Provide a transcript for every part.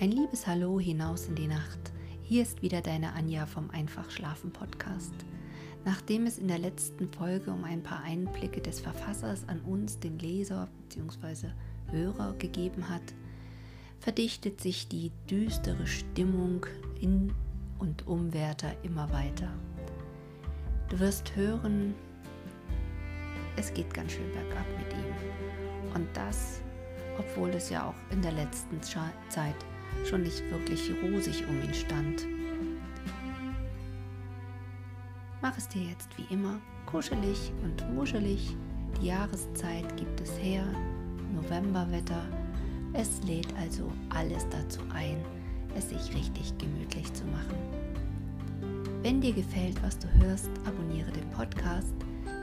Ein liebes Hallo hinaus in die Nacht. Hier ist wieder deine Anja vom Einfach Schlafen Podcast. Nachdem es in der letzten Folge um ein paar Einblicke des Verfassers an uns, den Leser bzw. Hörer, gegeben hat, verdichtet sich die düstere Stimmung in und um Werther immer weiter. Du wirst hören, es geht ganz schön bergab mit ihm. Und das, obwohl es ja auch in der letzten Zeit schon nicht wirklich rosig um ihn stand. Mach es dir jetzt wie immer kuschelig und muschelig. Die Jahreszeit gibt es her, Novemberwetter. Es lädt also alles dazu ein, es sich richtig gemütlich zu machen. Wenn dir gefällt, was du hörst, abonniere den Podcast.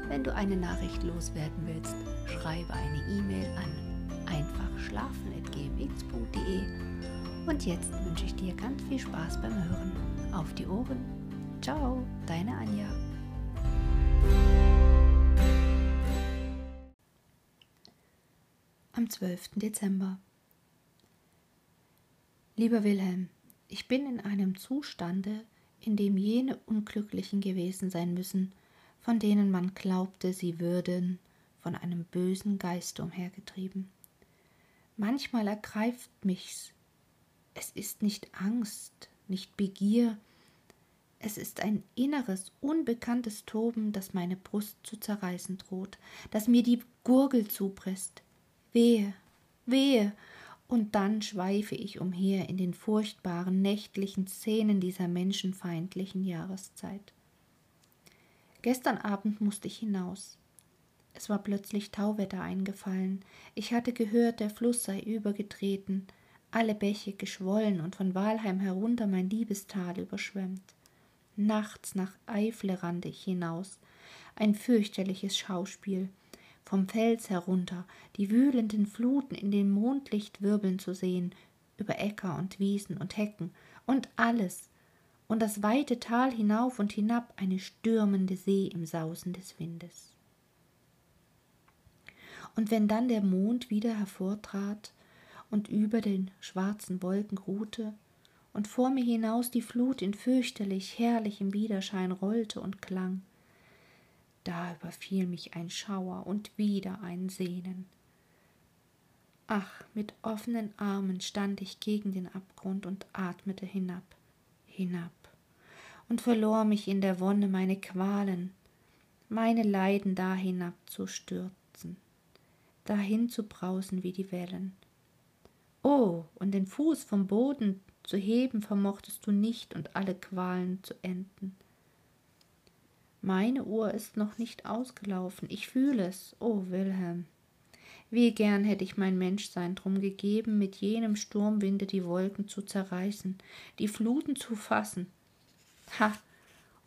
Wenn du eine Nachricht loswerden willst, schreibe eine E-Mail an einfachschlafen.gmx.de und jetzt wünsche ich dir ganz viel Spaß beim Hören. Auf die Ohren. Ciao, deine Anja. Am 12. Dezember. Lieber Wilhelm, ich bin in einem Zustande, in dem jene Unglücklichen gewesen sein müssen, von denen man glaubte, sie würden von einem bösen Geist umhergetrieben. Manchmal ergreift mich's es ist nicht Angst, nicht Begier, es ist ein inneres, unbekanntes Toben, das meine Brust zu zerreißen droht, das mir die Gurgel zupresst. Wehe, wehe, und dann schweife ich umher in den furchtbaren nächtlichen Szenen dieser menschenfeindlichen Jahreszeit. Gestern Abend musste ich hinaus. Es war plötzlich Tauwetter eingefallen. Ich hatte gehört, der Fluss sei übergetreten alle Bäche geschwollen und von Walheim herunter mein Liebestal überschwemmt. Nachts nach Eifle rannte ich hinaus, ein fürchterliches Schauspiel, vom Fels herunter, die wühlenden Fluten in dem Mondlicht wirbeln zu sehen, über Äcker und Wiesen und Hecken und alles, und das weite Tal hinauf und hinab eine stürmende See im Sausen des Windes. Und wenn dann der Mond wieder hervortrat, und über den schwarzen Wolken ruhte, und vor mir hinaus die Flut in fürchterlich herrlichem Widerschein rollte und klang. Da überfiel mich ein Schauer und wieder ein Sehnen. Ach, mit offenen Armen stand ich gegen den Abgrund und atmete hinab, hinab, und verlor mich in der Wonne meine Qualen, meine Leiden da hinabzustürzen, dahin zu brausen wie die Wellen, Oh, und den Fuß vom Boden zu heben vermochtest du nicht und alle Qualen zu enden. Meine Uhr ist noch nicht ausgelaufen, ich fühle es, oh Wilhelm. Wie gern hätte ich mein Menschsein drum gegeben, mit jenem Sturmwinde die Wolken zu zerreißen, die Fluten zu fassen. Ha!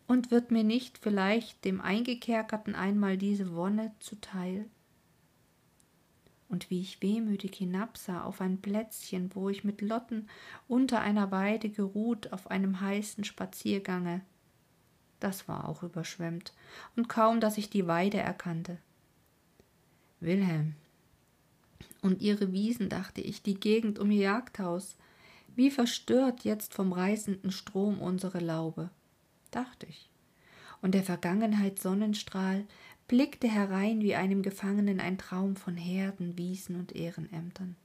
Und wird mir nicht vielleicht dem Eingekerkerten einmal diese Wonne zuteil? Und wie ich wehmütig hinabsah auf ein Plätzchen, wo ich mit Lotten unter einer Weide geruht auf einem heißen Spaziergange. Das war auch überschwemmt, und kaum, dass ich die Weide erkannte. Wilhelm. Und ihre Wiesen, dachte ich, die Gegend um ihr Jagdhaus, wie verstört jetzt vom reißenden Strom unsere Laube, dachte ich. Und der Vergangenheit Sonnenstrahl blickte herein wie einem Gefangenen ein Traum von Herden, Wiesen und Ehrenämtern.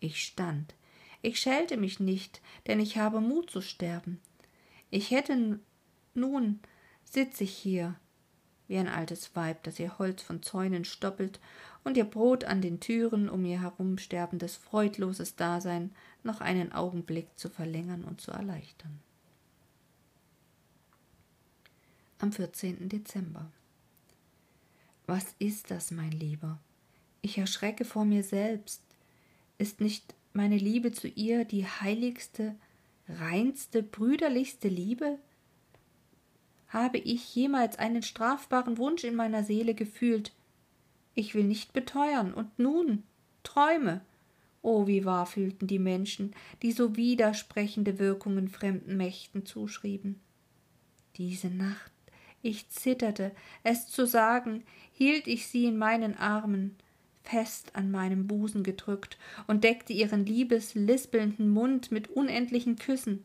Ich stand. Ich schälte mich nicht, denn ich habe Mut zu sterben. Ich hätte nun sitz ich hier, wie ein altes Weib, das ihr Holz von Zäunen stoppelt und ihr Brot an den Türen, um ihr herumsterbendes, freudloses Dasein noch einen Augenblick zu verlängern und zu erleichtern. Am 14. Dezember. Was ist das, mein Lieber? Ich erschrecke vor mir selbst. Ist nicht meine Liebe zu ihr die heiligste, reinste, brüderlichste Liebe? Habe ich jemals einen strafbaren Wunsch in meiner Seele gefühlt? Ich will nicht beteuern, und nun träume. Oh, wie wahr fühlten die Menschen, die so widersprechende Wirkungen fremden Mächten zuschrieben. Diese Nacht ich zitterte, es zu sagen, hielt ich sie in meinen Armen, fest an meinem Busen gedrückt und deckte ihren liebeslispelnden Mund mit unendlichen Küssen.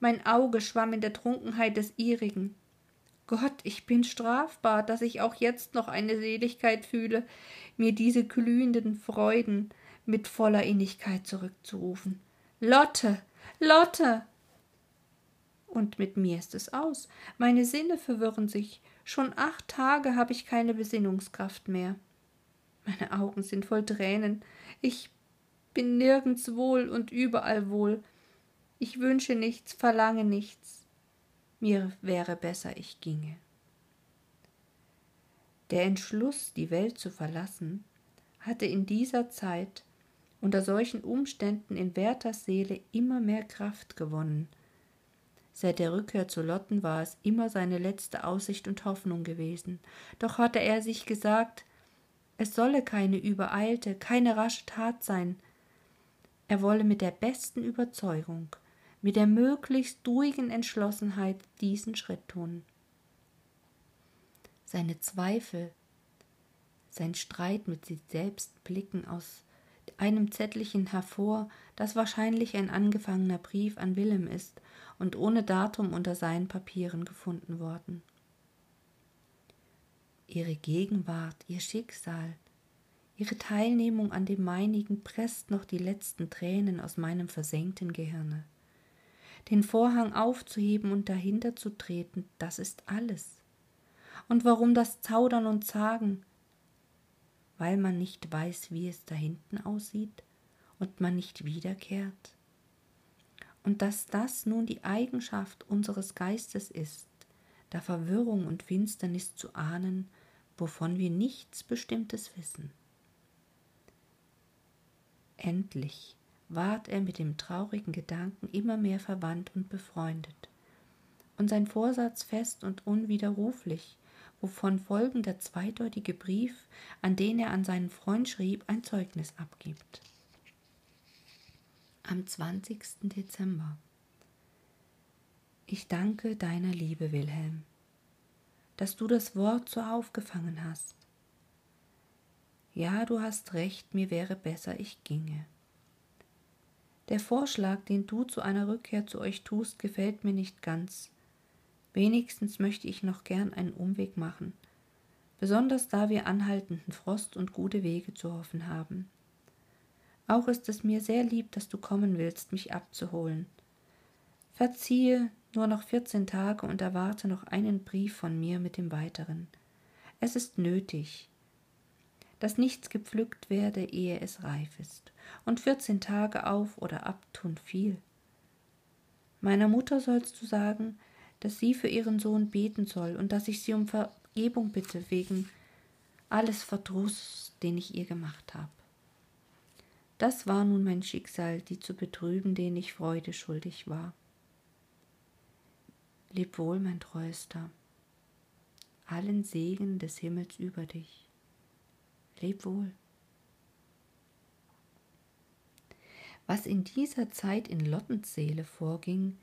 Mein Auge schwamm in der Trunkenheit des ihrigen. Gott, ich bin strafbar, dass ich auch jetzt noch eine Seligkeit fühle, mir diese glühenden Freuden mit voller Innigkeit zurückzurufen. Lotte, Lotte! Und mit mir ist es aus. Meine Sinne verwirren sich. Schon acht Tage habe ich keine Besinnungskraft mehr. Meine Augen sind voll Tränen. Ich bin nirgends wohl und überall wohl. Ich wünsche nichts, verlange nichts. Mir wäre besser, ich ginge. Der Entschluss, die Welt zu verlassen, hatte in dieser Zeit unter solchen Umständen in Werthers Seele immer mehr Kraft gewonnen. Seit der Rückkehr zu Lotten war es immer seine letzte Aussicht und Hoffnung gewesen. Doch hatte er sich gesagt, es solle keine übereilte, keine rasche Tat sein. Er wolle mit der besten Überzeugung, mit der möglichst ruhigen Entschlossenheit diesen Schritt tun. Seine Zweifel, sein Streit mit sich selbst blicken aus einem Zettelchen hervor, das wahrscheinlich ein angefangener Brief an Willem ist und ohne Datum unter seinen Papieren gefunden worden. Ihre Gegenwart, ihr Schicksal, ihre Teilnehmung an dem meinigen presst noch die letzten Tränen aus meinem versenkten Gehirne. Den Vorhang aufzuheben und dahinter zu treten, das ist alles. Und warum das Zaudern und Zagen, weil man nicht weiß, wie es da hinten aussieht und man nicht wiederkehrt? Und dass das nun die Eigenschaft unseres Geistes ist, da Verwirrung und Finsternis zu ahnen, wovon wir nichts Bestimmtes wissen. Endlich ward er mit dem traurigen Gedanken immer mehr verwandt und befreundet, und sein Vorsatz fest und unwiderruflich, wovon folgender zweideutige Brief, an den er an seinen Freund schrieb, ein Zeugnis abgibt. Am 20. Dezember. Ich danke deiner Liebe, Wilhelm, dass du das Wort so aufgefangen hast. Ja, du hast recht, mir wäre besser, ich ginge. Der Vorschlag, den du zu einer Rückkehr zu euch tust, gefällt mir nicht ganz. Wenigstens möchte ich noch gern einen Umweg machen, besonders da wir anhaltenden Frost und gute Wege zu hoffen haben. Auch ist es mir sehr lieb, dass du kommen willst, mich abzuholen. Verziehe nur noch vierzehn Tage und erwarte noch einen Brief von mir mit dem weiteren. Es ist nötig, dass nichts gepflückt werde, ehe es reif ist, und vierzehn Tage auf oder ab tun viel. Meiner Mutter sollst du sagen, dass sie für ihren Sohn beten soll und dass ich sie um Vergebung bitte wegen alles Verdruss, den ich ihr gemacht habe. Das war nun mein Schicksal, die zu betrüben, denen ich Freude schuldig war. Leb wohl, mein Treuester, allen Segen des Himmels über dich. Leb wohl. Was in dieser Zeit in Lottens Seele vorging,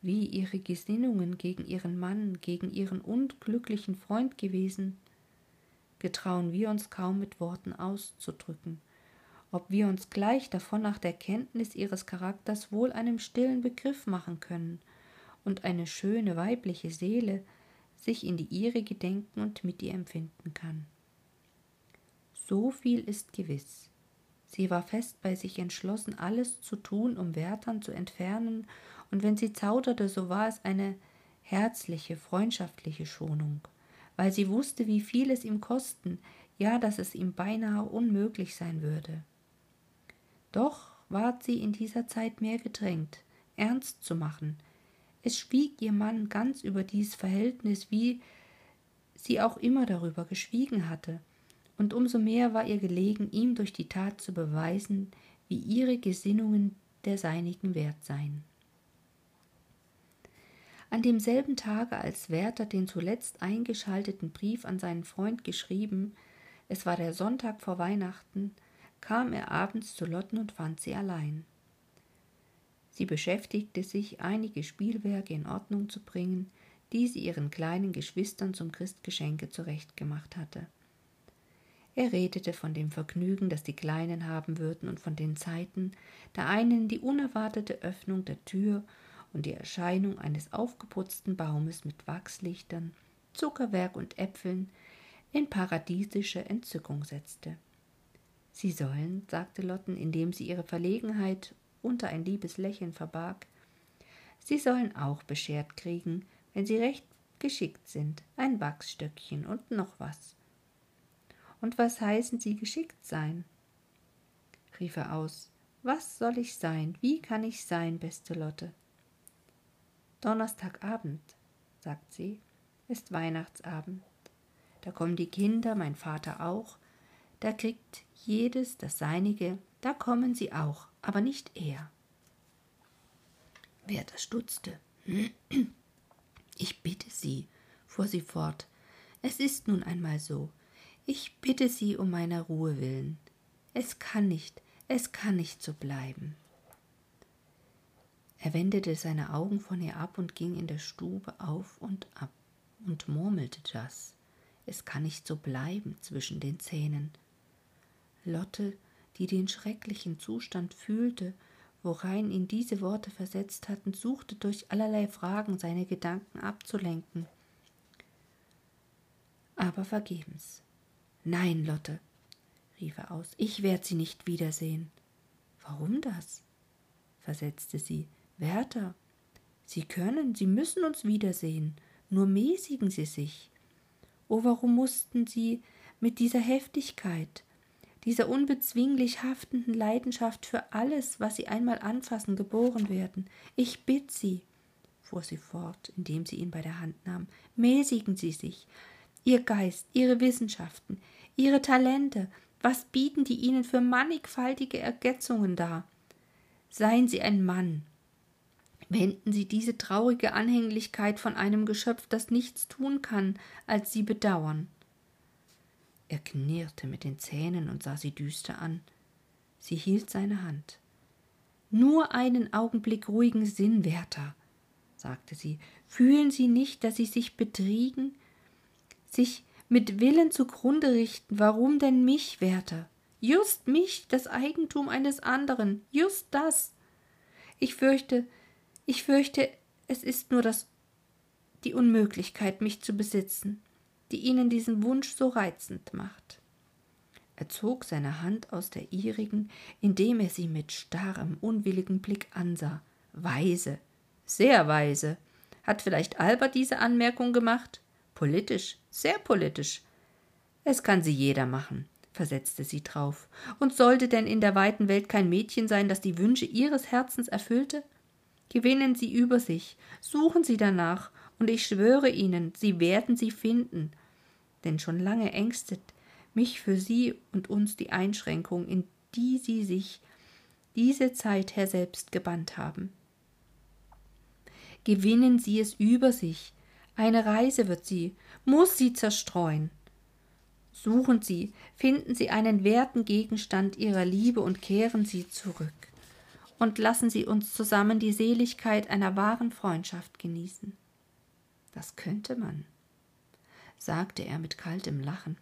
wie ihre Gesinnungen gegen ihren Mann, gegen ihren unglücklichen Freund gewesen, getrauen wir uns kaum mit Worten auszudrücken, ob wir uns gleich davon nach der Kenntnis ihres Charakters wohl einem stillen Begriff machen können und eine schöne weibliche Seele sich in die ihrige denken und mit ihr empfinden kann. So viel ist gewiss. Sie war fest bei sich entschlossen, alles zu tun, um Wärtern zu entfernen und wenn sie zauderte, so war es eine herzliche, freundschaftliche Schonung, weil sie wusste, wie viel es ihm kosten, ja, dass es ihm beinahe unmöglich sein würde. Doch ward sie in dieser Zeit mehr gedrängt, ernst zu machen. Es schwieg ihr Mann ganz über dies Verhältnis, wie sie auch immer darüber geschwiegen hatte, und umso mehr war ihr gelegen, ihm durch die Tat zu beweisen, wie ihre Gesinnungen der seinigen wert seien. An demselben Tage, als Werther den zuletzt eingeschalteten Brief an seinen Freund geschrieben, es war der Sonntag vor Weihnachten, kam er abends zu Lotten und fand sie allein. Sie beschäftigte sich, einige Spielwerke in Ordnung zu bringen, die sie ihren kleinen Geschwistern zum Christgeschenke zurechtgemacht hatte. Er redete von dem Vergnügen, das die Kleinen haben würden, und von den Zeiten, da einen die unerwartete Öffnung der Tür und die Erscheinung eines aufgeputzten Baumes mit Wachslichtern, Zuckerwerk und Äpfeln in paradiesische Entzückung setzte. Sie sollen, sagte Lotten, indem sie ihre Verlegenheit unter ein liebes Lächeln verbarg, sie sollen auch beschert kriegen, wenn sie recht geschickt sind, ein Wachsstöckchen und noch was. Und was heißen Sie geschickt sein? rief er aus. Was soll ich sein? Wie kann ich sein, beste Lotte? Donnerstagabend, sagt sie, ist Weihnachtsabend. Da kommen die Kinder, mein Vater auch, da kriegt jedes das Seinige, da kommen sie auch, aber nicht er. Werther stutzte. Ich bitte Sie, fuhr sie fort, es ist nun einmal so. Ich bitte Sie um meiner Ruhe willen. Es kann nicht, es kann nicht so bleiben. Er wendete seine Augen von ihr ab und ging in der Stube auf und ab und murmelte das. Es kann nicht so bleiben zwischen den Zähnen. Lotte, die den schrecklichen Zustand fühlte, worein ihn diese Worte versetzt hatten, suchte durch allerlei Fragen seine Gedanken abzulenken. Aber vergebens. Nein, Lotte, rief er aus, ich werde sie nicht wiedersehen. Warum das? versetzte sie. Werther, Sie können, Sie müssen uns wiedersehen, nur mäßigen Sie sich. Oh, warum mussten Sie mit dieser Heftigkeit, dieser unbezwinglich haftenden Leidenschaft für alles, was Sie einmal anfassen, geboren werden? Ich bitt Sie, fuhr sie fort, indem sie ihn bei der Hand nahm, mäßigen Sie sich. Ihr Geist, Ihre Wissenschaften, Ihre Talente, was bieten die Ihnen für mannigfaltige Ergötzungen dar? Seien Sie ein Mann. Wenden Sie diese traurige Anhänglichkeit von einem Geschöpf, das nichts tun kann, als Sie bedauern. Er knirrte mit den Zähnen und sah sie düster an. Sie hielt seine Hand. Nur einen Augenblick ruhigen Sinn, Werther, sagte sie. Fühlen Sie nicht, dass Sie sich betriegen, sich mit Willen zugrunde richten. Warum denn mich, Werther? Just mich, das Eigentum eines anderen, just das. Ich fürchte, ich fürchte, es ist nur das die Unmöglichkeit, mich zu besitzen, die Ihnen diesen Wunsch so reizend macht. Er zog seine Hand aus der ihrigen, indem er sie mit starrem, unwilligem Blick ansah. Weise, sehr weise. Hat vielleicht Albert diese Anmerkung gemacht? Politisch, sehr politisch. Es kann sie jeder machen, versetzte sie drauf. Und sollte denn in der weiten Welt kein Mädchen sein, das die Wünsche ihres Herzens erfüllte? Gewinnen Sie über sich, suchen Sie danach, und ich schwöre Ihnen, Sie werden sie finden. Denn schon lange ängstet mich für Sie und uns die Einschränkung, in die Sie sich diese Zeit her selbst gebannt haben. Gewinnen Sie es über sich, eine Reise wird sie, muss sie zerstreuen. Suchen Sie, finden Sie einen werten Gegenstand Ihrer Liebe und kehren Sie zurück. Und lassen Sie uns zusammen die Seligkeit einer wahren Freundschaft genießen. Das könnte man, sagte er mit kaltem Lachen.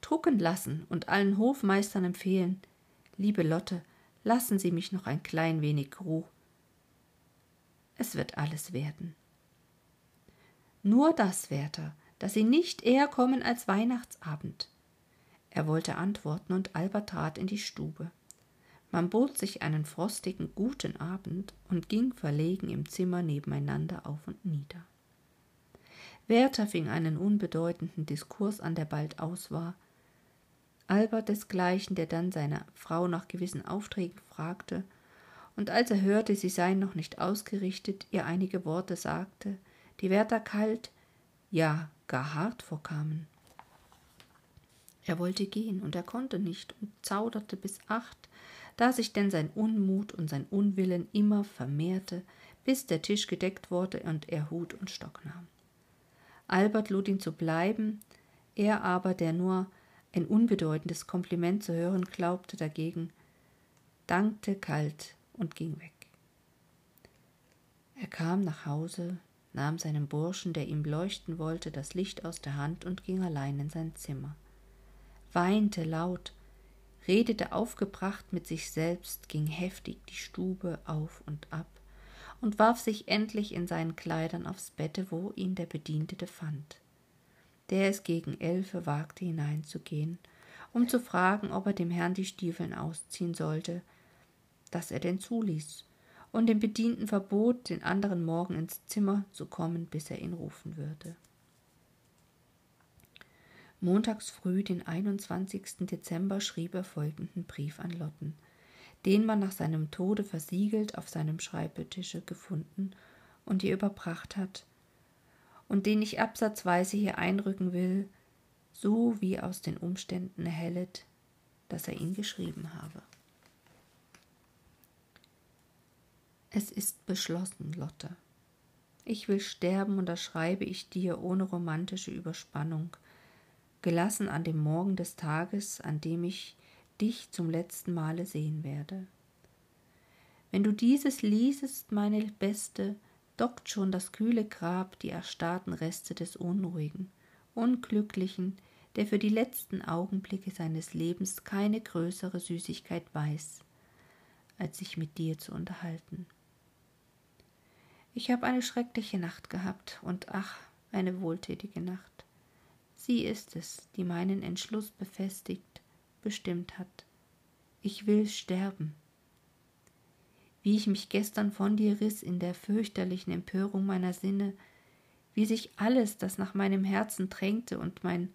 Drucken lassen und allen Hofmeistern empfehlen. Liebe Lotte, lassen Sie mich noch ein klein wenig Ruhe. Es wird alles werden. Nur das, Werther, dass Sie nicht eher kommen als Weihnachtsabend. Er wollte antworten, und Albert trat in die Stube. Man bot sich einen frostigen guten Abend und ging verlegen im Zimmer nebeneinander auf und nieder. Werther fing einen unbedeutenden Diskurs an, der bald aus war. Albert desgleichen, der dann seine Frau nach gewissen Aufträgen fragte, und als er hörte, sie seien noch nicht ausgerichtet, ihr einige Worte sagte, die Wärter kalt, ja gar hart vorkamen. Er wollte gehen, und er konnte nicht und zauderte bis acht, da sich denn sein Unmut und sein Unwillen immer vermehrte, bis der Tisch gedeckt wurde und er Hut und Stock nahm. Albert lud ihn zu bleiben, er aber, der nur ein unbedeutendes Kompliment zu hören glaubte, dagegen, dankte kalt und ging weg. Er kam nach Hause, nahm seinem Burschen, der ihm leuchten wollte, das Licht aus der Hand und ging allein in sein Zimmer. weinte laut, redete aufgebracht mit sich selbst, ging heftig die Stube auf und ab und warf sich endlich in seinen Kleidern aufs Bette, wo ihn der Bedientete fand, der es gegen elfe wagte hineinzugehen, um zu fragen, ob er dem Herrn die Stiefeln ausziehen sollte, dass er denn zuließ, und dem Bedienten verbot, den anderen Morgen ins Zimmer zu kommen, bis er ihn rufen würde. Montags früh, den 21. Dezember, schrieb er folgenden Brief an Lotten, den man nach seinem Tode versiegelt auf seinem Schreibtische gefunden und ihr überbracht hat, und den ich absatzweise hier einrücken will, so wie aus den Umständen erhellet, dass er ihn geschrieben habe. Es ist beschlossen, Lotte. Ich will sterben, und das schreibe ich dir ohne romantische Überspannung, gelassen an dem Morgen des Tages, an dem ich dich zum letzten Male sehen werde. Wenn du dieses liesest, meine Beste, dockt schon das kühle Grab die erstarrten Reste des Unruhigen, Unglücklichen, der für die letzten Augenblicke seines Lebens keine größere Süßigkeit weiß, als sich mit dir zu unterhalten. Ich habe eine schreckliche Nacht gehabt und ach, eine wohltätige Nacht. Sie ist es, die meinen Entschluss befestigt, bestimmt hat. Ich will sterben. Wie ich mich gestern von dir riss in der fürchterlichen Empörung meiner Sinne, wie sich alles, das nach meinem Herzen drängte und mein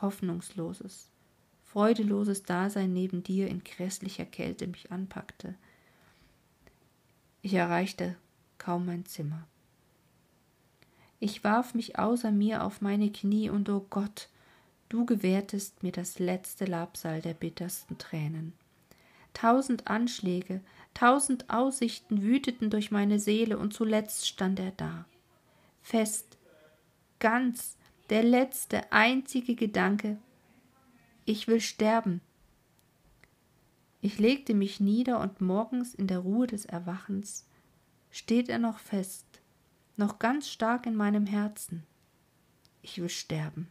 hoffnungsloses, freudeloses Dasein neben dir in grässlicher Kälte mich anpackte. Ich erreichte kaum mein Zimmer. Ich warf mich außer mir auf meine Knie und o oh Gott, du gewährtest mir das letzte Labsal der bittersten Tränen. Tausend Anschläge, tausend Aussichten wüteten durch meine Seele und zuletzt stand er da. Fest, ganz, der letzte, einzige Gedanke, ich will sterben. Ich legte mich nieder und morgens in der Ruhe des Erwachens steht er noch fest, noch ganz stark in meinem Herzen. Ich will sterben.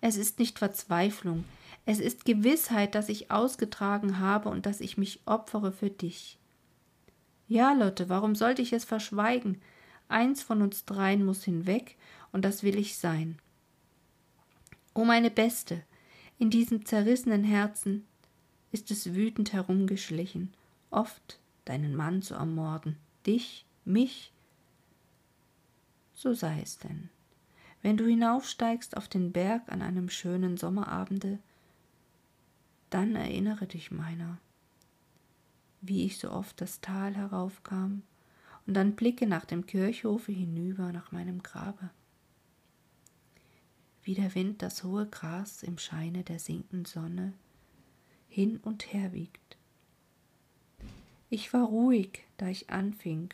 Es ist nicht Verzweiflung, es ist Gewissheit, dass ich ausgetragen habe und dass ich mich opfere für dich. Ja, Lotte, warum sollte ich es verschweigen? Eins von uns dreien muss hinweg, und das will ich sein. O meine Beste, in diesem zerrissenen Herzen ist es wütend herumgeschlichen, oft deinen Mann zu ermorden dich, mich, so sei es denn. Wenn du hinaufsteigst auf den Berg an einem schönen Sommerabende, dann erinnere dich meiner, wie ich so oft das Tal heraufkam und dann blicke nach dem Kirchhofe hinüber nach meinem Grabe. Wie der Wind das hohe Gras im Scheine der sinkenden Sonne hin und her wiegt ich war ruhig, da ich anfing.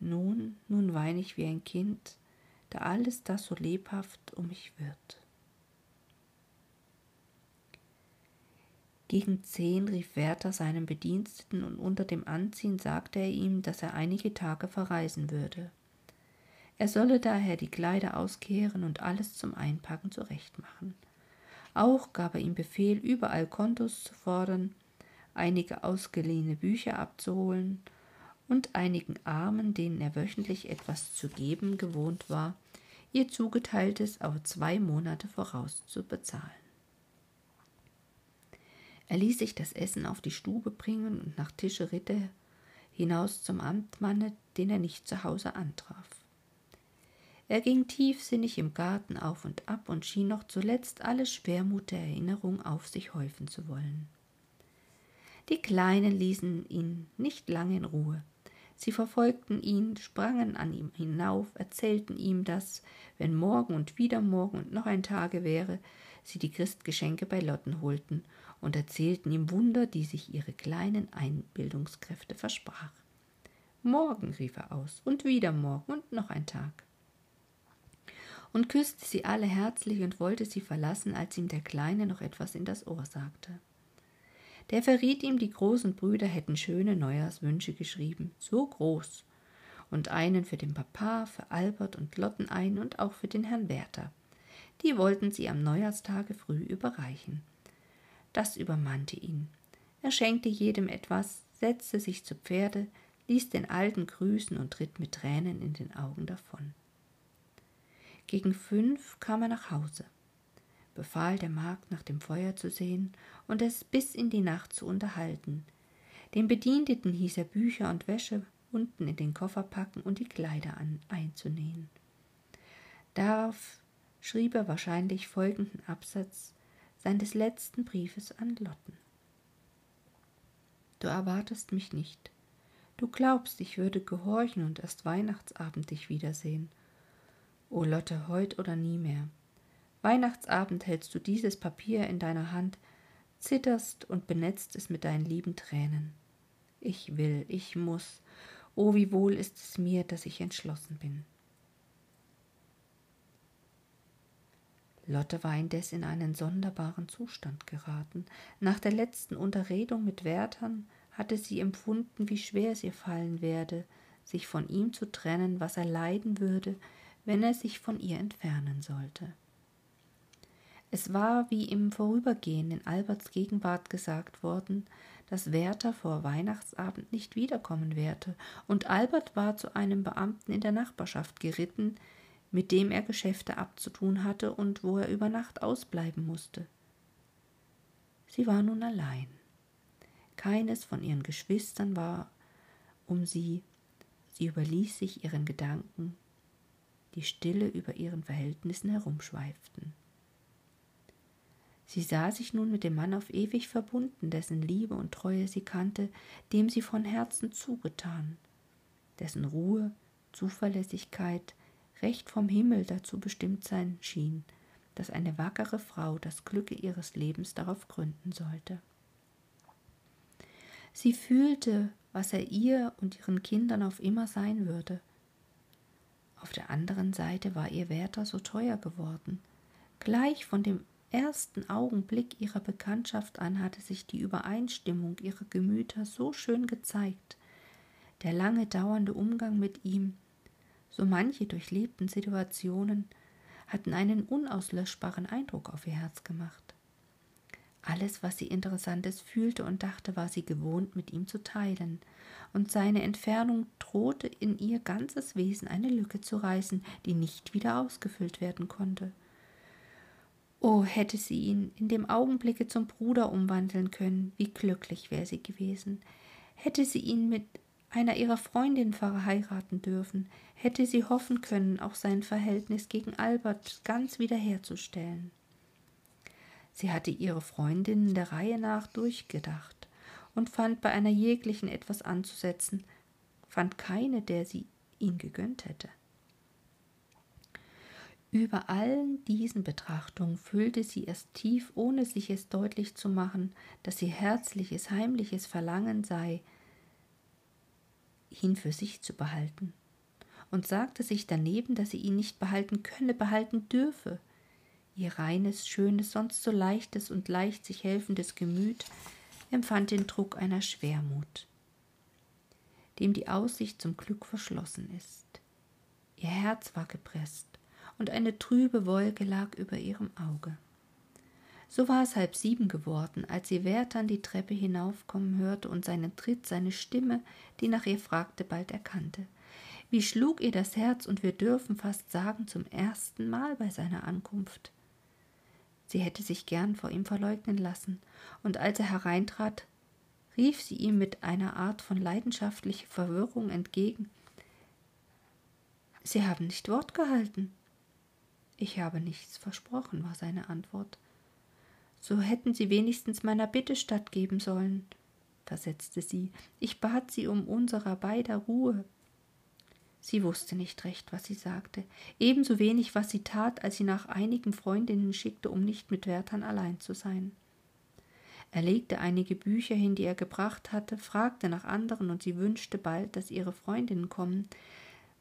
Nun, nun wein ich wie ein Kind, da alles das so lebhaft um mich wird. Gegen zehn rief Werther seinem Bediensteten und unter dem Anziehen sagte er ihm, dass er einige Tage verreisen würde. Er solle daher die Kleider auskehren und alles zum Einpacken zurechtmachen. Auch gab er ihm Befehl, überall Kontos zu fordern einige ausgeliehene Bücher abzuholen und einigen Armen, denen er wöchentlich etwas zu geben gewohnt war, ihr zugeteiltes auf zwei Monate voraus zu bezahlen. Er ließ sich das Essen auf die Stube bringen und nach Tische ritt er hinaus zum Amtmanne, den er nicht zu Hause antraf. Er ging tiefsinnig im Garten auf und ab und schien noch zuletzt alle Schwermut der Erinnerung auf sich häufen zu wollen. Die Kleinen ließen ihn nicht lange in Ruhe. Sie verfolgten ihn, sprangen an ihm hinauf, erzählten ihm, dass, wenn morgen und wieder morgen und noch ein Tage wäre, sie die Christgeschenke bei Lotten holten und erzählten ihm Wunder, die sich ihre kleinen Einbildungskräfte versprach. Morgen, rief er aus, und wieder morgen und noch ein Tag. Und küsste sie alle herzlich und wollte sie verlassen, als ihm der Kleine noch etwas in das Ohr sagte. Der verriet ihm, die großen Brüder hätten schöne Neujahrswünsche geschrieben, so groß, und einen für den Papa, für Albert und Lotten ein und auch für den Herrn Werther, die wollten sie am Neujahrstage früh überreichen. Das übermannte ihn. Er schenkte jedem etwas, setzte sich zu Pferde, ließ den Alten grüßen und ritt mit Tränen in den Augen davon. Gegen fünf kam er nach Hause, befahl der Magd nach dem Feuer zu sehen und es bis in die Nacht zu unterhalten. Den Bedienteten hieß er Bücher und Wäsche unten in den Koffer packen und die Kleider an, einzunähen. Darauf schrieb er wahrscheinlich folgenden Absatz seines letzten Briefes an Lotten. Du erwartest mich nicht. Du glaubst, ich würde gehorchen und erst Weihnachtsabend dich wiedersehen. O Lotte, heut oder nie mehr. Weihnachtsabend hältst du dieses Papier in deiner Hand, zitterst und benetzt es mit deinen lieben Tränen. Ich will, ich muss. O wie wohl ist es mir, dass ich entschlossen bin. Lotte war indes in einen sonderbaren Zustand geraten. Nach der letzten Unterredung mit Werthern hatte sie empfunden, wie schwer es ihr fallen werde, sich von ihm zu trennen, was er leiden würde, wenn er sich von ihr entfernen sollte. Es war wie im Vorübergehen in Alberts Gegenwart gesagt worden, dass Werther vor Weihnachtsabend nicht wiederkommen werde, und Albert war zu einem Beamten in der Nachbarschaft geritten, mit dem er Geschäfte abzutun hatte und wo er über Nacht ausbleiben musste. Sie war nun allein. Keines von ihren Geschwistern war um sie, sie überließ sich ihren Gedanken, die stille über ihren Verhältnissen herumschweiften. Sie sah sich nun mit dem Mann auf ewig verbunden, dessen Liebe und Treue sie kannte, dem sie von Herzen zugetan, dessen Ruhe, Zuverlässigkeit, recht vom Himmel dazu bestimmt sein schien, dass eine wackere Frau das Glücke ihres Lebens darauf gründen sollte. Sie fühlte, was er ihr und ihren Kindern auf immer sein würde. Auf der anderen Seite war ihr Werther so teuer geworden. Gleich von dem ersten Augenblick ihrer Bekanntschaft an hatte sich die Übereinstimmung ihrer Gemüter so schön gezeigt, der lange dauernde Umgang mit ihm, so manche durchlebten Situationen hatten einen unauslöschbaren Eindruck auf ihr Herz gemacht. Alles, was sie Interessantes fühlte und dachte, war sie gewohnt, mit ihm zu teilen, und seine Entfernung drohte in ihr ganzes Wesen eine Lücke zu reißen, die nicht wieder ausgefüllt werden konnte. Oh, hätte sie ihn in dem Augenblicke zum Bruder umwandeln können, wie glücklich wäre sie gewesen. Hätte sie ihn mit einer ihrer Freundinnen verheiraten dürfen, hätte sie hoffen können, auch sein Verhältnis gegen Albert ganz wiederherzustellen. Sie hatte ihre Freundinnen der Reihe nach durchgedacht und fand bei einer jeglichen etwas anzusetzen, fand keine, der sie ihn gegönnt hätte. Über allen diesen Betrachtungen fühlte sie es tief, ohne sich es deutlich zu machen, dass ihr herzliches, heimliches Verlangen sei, ihn für sich zu behalten, und sagte sich daneben, dass sie ihn nicht behalten könne, behalten dürfe. Ihr reines, schönes, sonst so leichtes und leicht sich helfendes Gemüt empfand den Druck einer Schwermut, dem die Aussicht zum Glück verschlossen ist. Ihr Herz war gepresst, und eine trübe Wolke lag über ihrem Auge. So war es halb sieben geworden, als sie Wertern die Treppe hinaufkommen hörte und seinen Tritt, seine Stimme, die nach ihr fragte, bald erkannte. Wie schlug ihr das Herz, und wir dürfen fast sagen, zum ersten Mal bei seiner Ankunft. Sie hätte sich gern vor ihm verleugnen lassen, und als er hereintrat, rief sie ihm mit einer Art von leidenschaftlicher Verwirrung entgegen Sie haben nicht Wort gehalten. Ich habe nichts versprochen, war seine Antwort. So hätten Sie wenigstens meiner Bitte stattgeben sollen, versetzte sie. Ich bat Sie um unserer beider Ruhe. Sie wusste nicht recht, was sie sagte, ebenso wenig, was sie tat, als sie nach einigen Freundinnen schickte, um nicht mit Wertern allein zu sein. Er legte einige Bücher hin, die er gebracht hatte, fragte nach anderen, und sie wünschte bald, dass ihre Freundinnen kommen,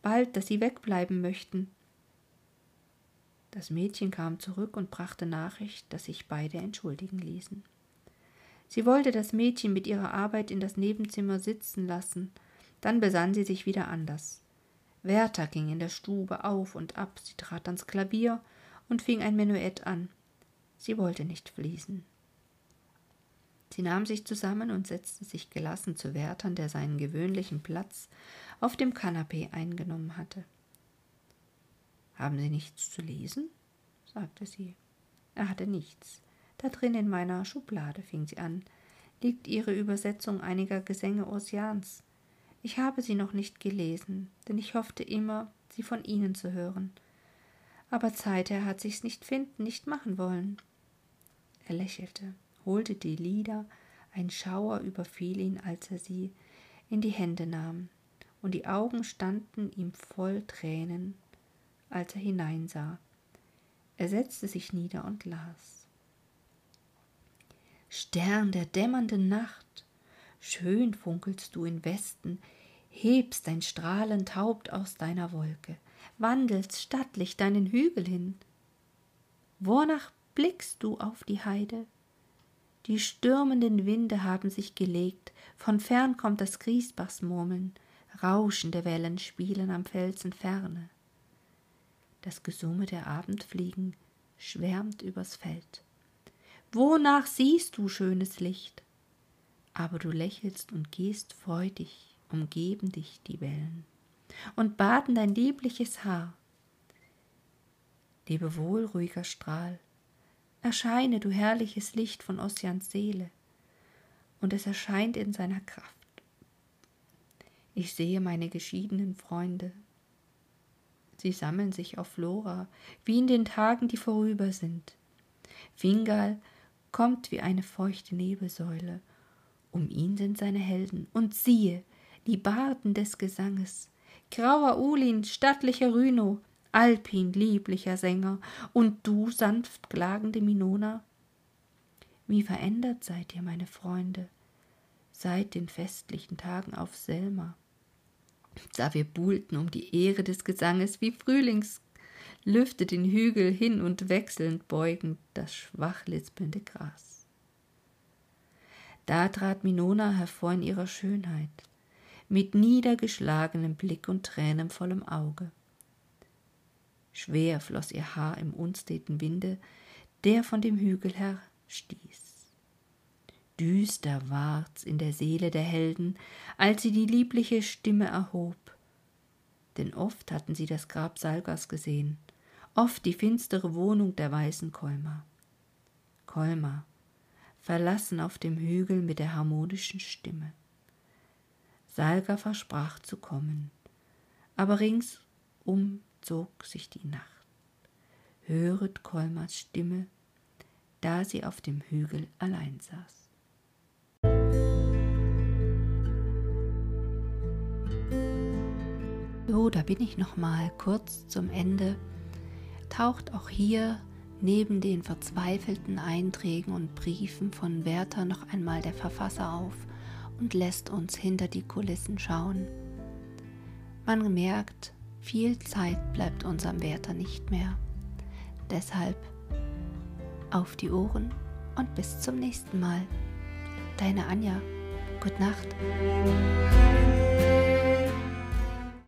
bald, dass sie wegbleiben möchten, das Mädchen kam zurück und brachte Nachricht, dass sich beide entschuldigen ließen. Sie wollte das Mädchen mit ihrer Arbeit in das Nebenzimmer sitzen lassen, dann besann sie sich wieder anders. Werther ging in der Stube auf und ab, sie trat ans Klavier und fing ein Menuett an. Sie wollte nicht fließen. Sie nahm sich zusammen und setzte sich gelassen zu Wärtern, der seinen gewöhnlichen Platz auf dem Kanapee eingenommen hatte. Haben Sie nichts zu lesen? sagte sie. Er hatte nichts. Da drin in meiner Schublade, fing sie an, liegt Ihre Übersetzung einiger Gesänge Ossians. Ich habe sie noch nicht gelesen, denn ich hoffte immer, sie von Ihnen zu hören. Aber Zeither hat sich's nicht finden, nicht machen wollen. Er lächelte holte die Lieder, ein Schauer überfiel ihn, als er sie in die Hände nahm, und die Augen standen ihm voll Tränen, als er hineinsah. Er setzte sich nieder und las. Stern der dämmernden Nacht, schön funkelst du in Westen, hebst dein strahlend Haupt aus deiner Wolke, wandelst stattlich deinen Hügel hin. Wornach blickst du auf die Heide? Die stürmenden Winde haben sich gelegt, von fern kommt das Griesbachsmurmeln, rauschende Wellen spielen am Felsen ferne. Das Gesumme der Abendfliegen schwärmt übers Feld. Wonach siehst du schönes Licht? Aber du lächelst und gehst freudig, umgeben dich die Wellen und baden dein liebliches Haar. Lebe wohl, ruhiger Strahl, Erscheine, du herrliches Licht von Ossians Seele. Und es erscheint in seiner Kraft. Ich sehe meine geschiedenen Freunde. Sie sammeln sich auf Flora, wie in den Tagen, die vorüber sind. Fingal kommt wie eine feuchte Nebelsäule. Um ihn sind seine Helden. Und siehe, die Barden des Gesanges. Grauer Ulin, stattlicher Rhino, Alpin, lieblicher Sänger, und du, sanft klagende Minona? Wie verändert seid ihr, meine Freunde, seit den festlichen Tagen auf Selma, da wir buhlten um die Ehre des Gesanges wie Frühlings lüfte den Hügel hin und wechselnd beugend das schwach lispelnde Gras. Da trat Minona hervor in ihrer Schönheit, mit niedergeschlagenem Blick und tränenvollem Auge. Schwer floß ihr Haar im unsteten Winde, der von dem Hügel her stieß. Düster ward's in der Seele der Helden, als sie die liebliche Stimme erhob. Denn oft hatten sie das Grab Salgas gesehen, oft die finstere Wohnung der weißen Kolmar. Kolmar, verlassen auf dem Hügel mit der harmonischen Stimme. Salga versprach zu kommen, aber ringsum zog sich die Nacht. Höret Kolmars Stimme, da sie auf dem Hügel allein saß. So, da bin ich noch mal kurz zum Ende. Taucht auch hier neben den verzweifelten Einträgen und Briefen von Werther noch einmal der Verfasser auf und lässt uns hinter die Kulissen schauen. Man merkt, viel Zeit bleibt unserem Wärter nicht mehr. Deshalb auf die Ohren und bis zum nächsten Mal. Deine Anja. Gute Nacht.